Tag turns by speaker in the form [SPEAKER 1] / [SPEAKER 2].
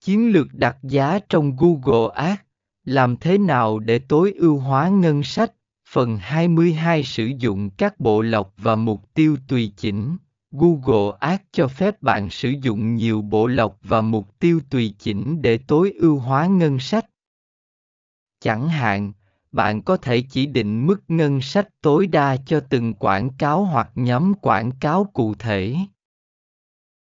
[SPEAKER 1] Chiến lược đặt giá trong Google Ads, làm thế nào để tối ưu hóa ngân sách? Phần 22 Sử dụng các bộ lọc và mục tiêu tùy chỉnh. Google Ads cho phép bạn sử dụng nhiều bộ lọc và mục tiêu tùy chỉnh để tối ưu hóa ngân sách. Chẳng hạn, bạn có thể chỉ định mức ngân sách tối đa cho từng quảng cáo hoặc nhóm quảng cáo cụ thể.